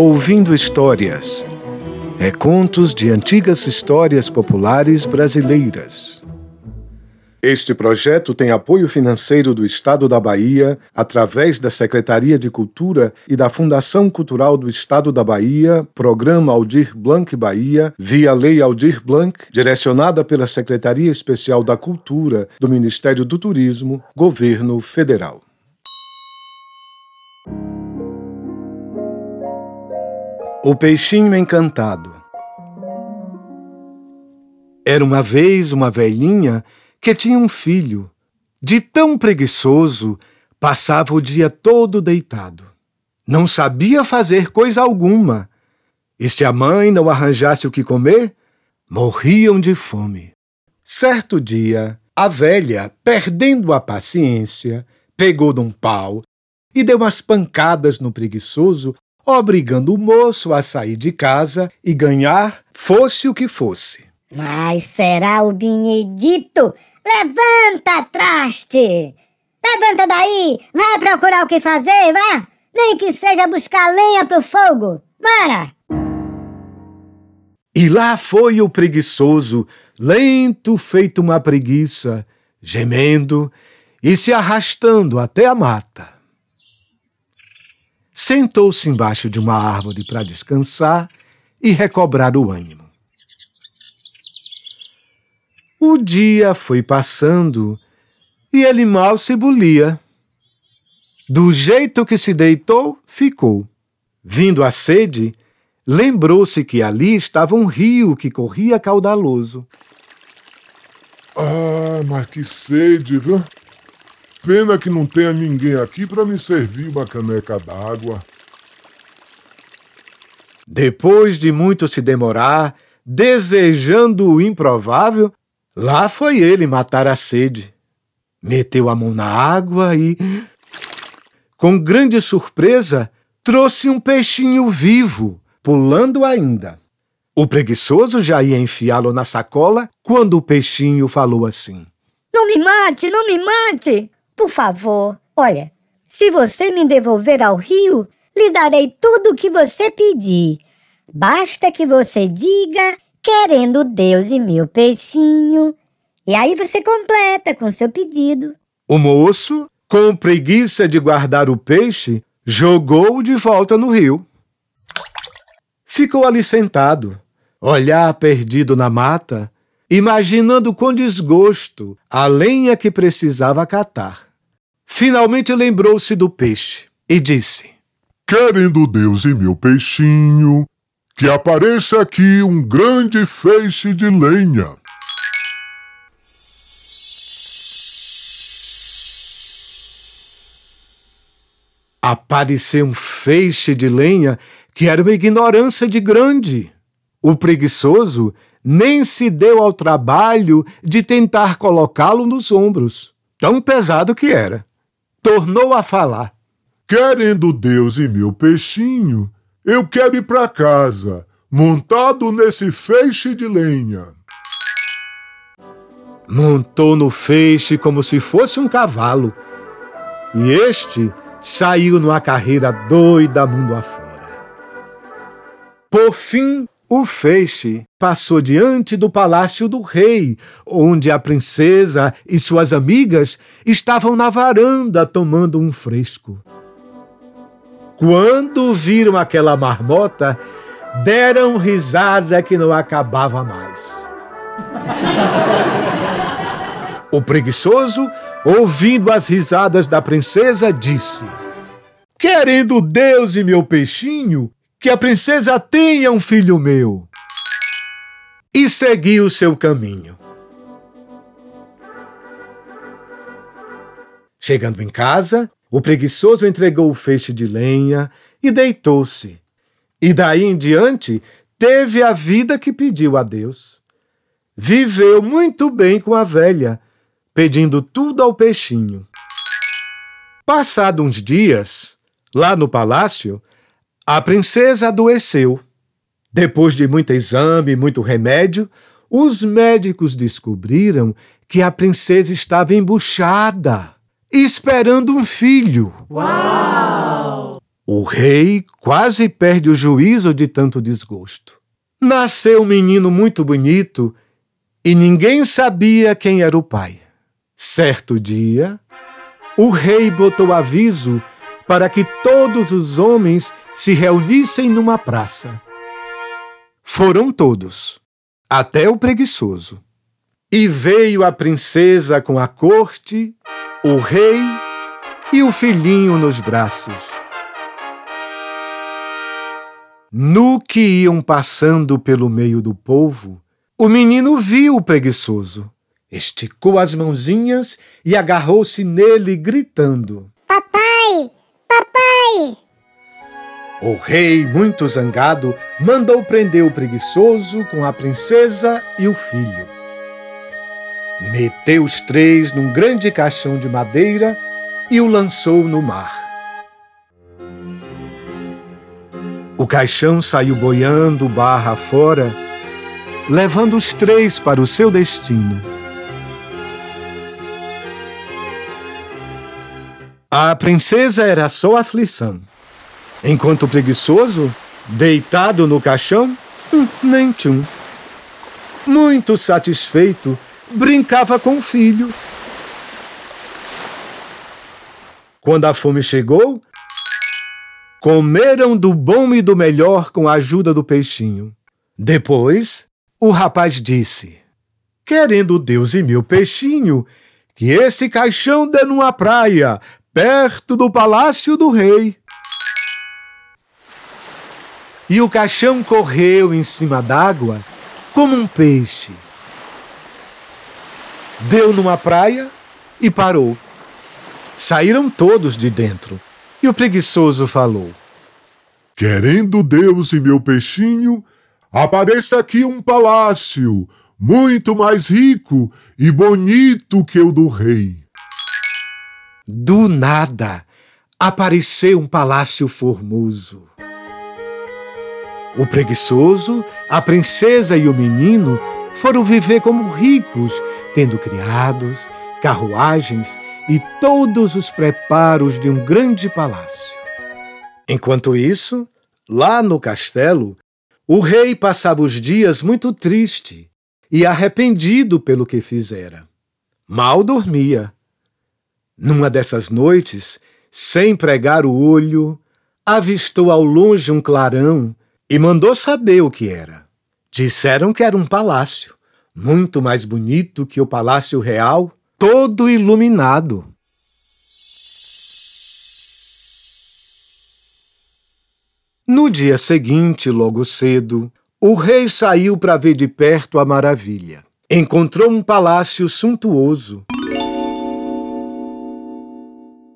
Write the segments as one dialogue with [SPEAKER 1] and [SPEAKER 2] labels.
[SPEAKER 1] Ouvindo Histórias. É contos de antigas histórias populares brasileiras. Este projeto tem apoio financeiro do Estado da Bahia, através da Secretaria de Cultura e da Fundação Cultural do Estado da Bahia, Programa Aldir Blanc Bahia, via Lei Aldir Blanc, direcionada pela Secretaria Especial da Cultura do Ministério do Turismo, Governo Federal. O Peixinho Encantado Era uma vez uma velhinha que tinha um filho. De tão preguiçoso, passava o dia todo deitado. Não sabia fazer coisa alguma. E se a mãe não arranjasse o que comer, morriam de fome. Certo dia, a velha, perdendo a paciência, pegou num pau e deu umas pancadas no preguiçoso obrigando o moço a sair de casa e ganhar fosse o que fosse.
[SPEAKER 2] Mas será o Benedito? Levanta, traste! Levanta daí! Vai procurar o que fazer, vá! Nem que seja buscar lenha pro fogo! Bora!
[SPEAKER 1] E lá foi o preguiçoso, lento feito uma preguiça, gemendo e se arrastando até a mata sentou-se embaixo de uma árvore para descansar e recobrar o ânimo. O dia foi passando e ele mal se bulia. Do jeito que se deitou, ficou. Vindo a sede, lembrou-se que ali estava um rio que corria caudaloso.
[SPEAKER 3] Ah, mas que sede, viu? Pena que não tenha ninguém aqui para me servir uma caneca d'água.
[SPEAKER 1] Depois de muito se demorar, desejando o improvável, lá foi ele matar a sede. Meteu a mão na água e, com grande surpresa, trouxe um peixinho vivo, pulando ainda. O preguiçoso já ia enfiá-lo na sacola quando o peixinho falou assim:
[SPEAKER 2] Não me mate, não me mate! Por favor, olha, se você me devolver ao rio, lhe darei tudo o que você pedir. Basta que você diga, querendo Deus e meu peixinho. E aí você completa com seu pedido.
[SPEAKER 1] O moço, com preguiça de guardar o peixe, jogou-o de volta no rio. Ficou ali sentado, olhar perdido na mata, imaginando com desgosto a lenha que precisava catar. Finalmente lembrou-se do peixe e disse:
[SPEAKER 3] Querendo Deus e meu peixinho, que apareça aqui um grande feixe de lenha.
[SPEAKER 1] Apareceu um feixe de lenha que era uma ignorância de grande. O preguiçoso nem se deu ao trabalho de tentar colocá-lo nos ombros, tão pesado que era tornou a falar.
[SPEAKER 3] Querendo Deus e meu peixinho, eu quero ir para casa, montado nesse feixe de lenha.
[SPEAKER 1] Montou no feixe como se fosse um cavalo, e este saiu numa carreira doida mundo afora. Por fim, o feixe passou diante do palácio do rei, onde a princesa e suas amigas estavam na varanda tomando um fresco. Quando viram aquela marmota, deram risada que não acabava mais. O preguiçoso, ouvindo as risadas da princesa, disse: Querendo Deus e meu peixinho, que a princesa tenha um filho meu. E seguiu seu caminho. Chegando em casa, o preguiçoso entregou o feixe de lenha e deitou-se. E daí em diante teve a vida que pediu a Deus. Viveu muito bem com a velha, pedindo tudo ao peixinho. Passado uns dias, lá no palácio, a princesa adoeceu. Depois de muito exame e muito remédio, os médicos descobriram que a princesa estava embuchada, esperando um filho.
[SPEAKER 2] Uau!
[SPEAKER 1] O rei quase perde o juízo de tanto desgosto. Nasceu um menino muito bonito e ninguém sabia quem era o pai. Certo dia, o rei botou aviso para que todos os homens se reunissem numa praça. Foram todos, até o preguiçoso. E veio a princesa com a corte, o rei e o filhinho nos braços. No que iam passando pelo meio do povo, o menino viu o preguiçoso, esticou as mãozinhas e agarrou-se nele, gritando:
[SPEAKER 4] Papai!
[SPEAKER 1] O rei, muito zangado, mandou prender o preguiçoso com a princesa e o filho. Meteu os três num grande caixão de madeira e o lançou no mar. O caixão saiu boiando barra fora, levando os três para o seu destino. A princesa era só aflição enquanto o preguiçoso, deitado no caixão, hum, nem tchum. Muito satisfeito, brincava com o filho. Quando a fome chegou, comeram do bom e do melhor com a ajuda do peixinho. Depois, o rapaz disse: Querendo Deus e meu peixinho, que esse caixão dê numa praia, perto do palácio do rei e o caixão correu em cima d'água como um peixe. Deu numa praia e parou. Saíram todos de dentro e o preguiçoso falou:
[SPEAKER 3] Querendo Deus e meu peixinho, apareça aqui um palácio muito mais rico e bonito que o do rei.
[SPEAKER 1] Do nada apareceu um palácio formoso. O preguiçoso, a princesa e o menino foram viver como ricos, tendo criados, carruagens e todos os preparos de um grande palácio. Enquanto isso, lá no castelo, o rei passava os dias muito triste e arrependido pelo que fizera. Mal dormia. Numa dessas noites, sem pregar o olho, avistou ao longe um clarão e mandou saber o que era. Disseram que era um palácio, muito mais bonito que o palácio real, todo iluminado. No dia seguinte, logo cedo, o rei saiu para ver de perto a maravilha. Encontrou um palácio suntuoso.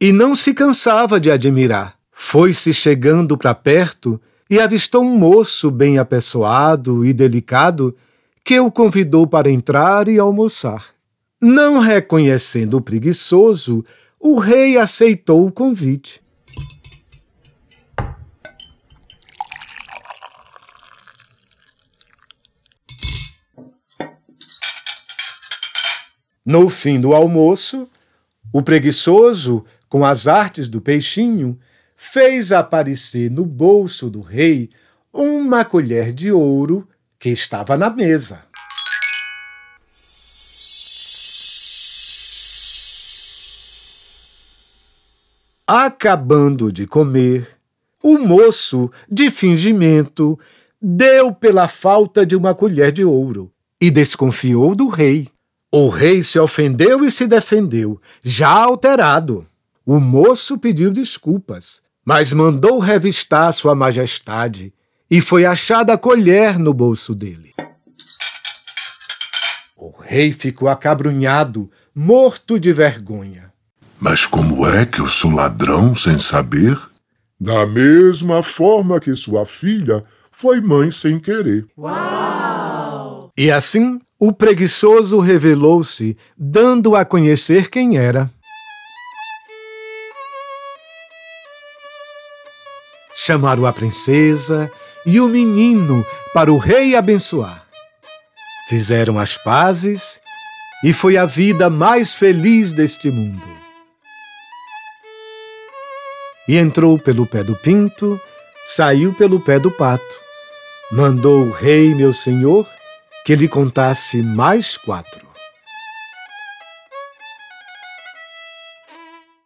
[SPEAKER 1] E não se cansava de admirar. Foi-se chegando para perto e avistou um moço bem apessoado e delicado que o convidou para entrar e almoçar. Não reconhecendo o preguiçoso, o rei aceitou o convite. No fim do almoço, o preguiçoso, com as artes do peixinho, fez aparecer no bolso do rei uma colher de ouro que estava na mesa. Acabando de comer, o moço, de fingimento, deu pela falta de uma colher de ouro e desconfiou do rei. O rei se ofendeu e se defendeu, já alterado. O moço pediu desculpas, mas mandou revistar Sua Majestade e foi achada a colher no bolso dele. O rei ficou acabrunhado, morto de vergonha.
[SPEAKER 3] Mas como é que eu sou ladrão sem saber? Da mesma forma que sua filha foi mãe sem querer.
[SPEAKER 1] Uau! E assim, o preguiçoso revelou-se, dando a conhecer quem era. Chamaram a princesa e o menino para o rei abençoar. Fizeram as pazes e foi a vida mais feliz deste mundo. E entrou pelo pé do pinto, saiu pelo pé do pato. Mandou o rei, meu senhor, que lhe contasse mais quatro.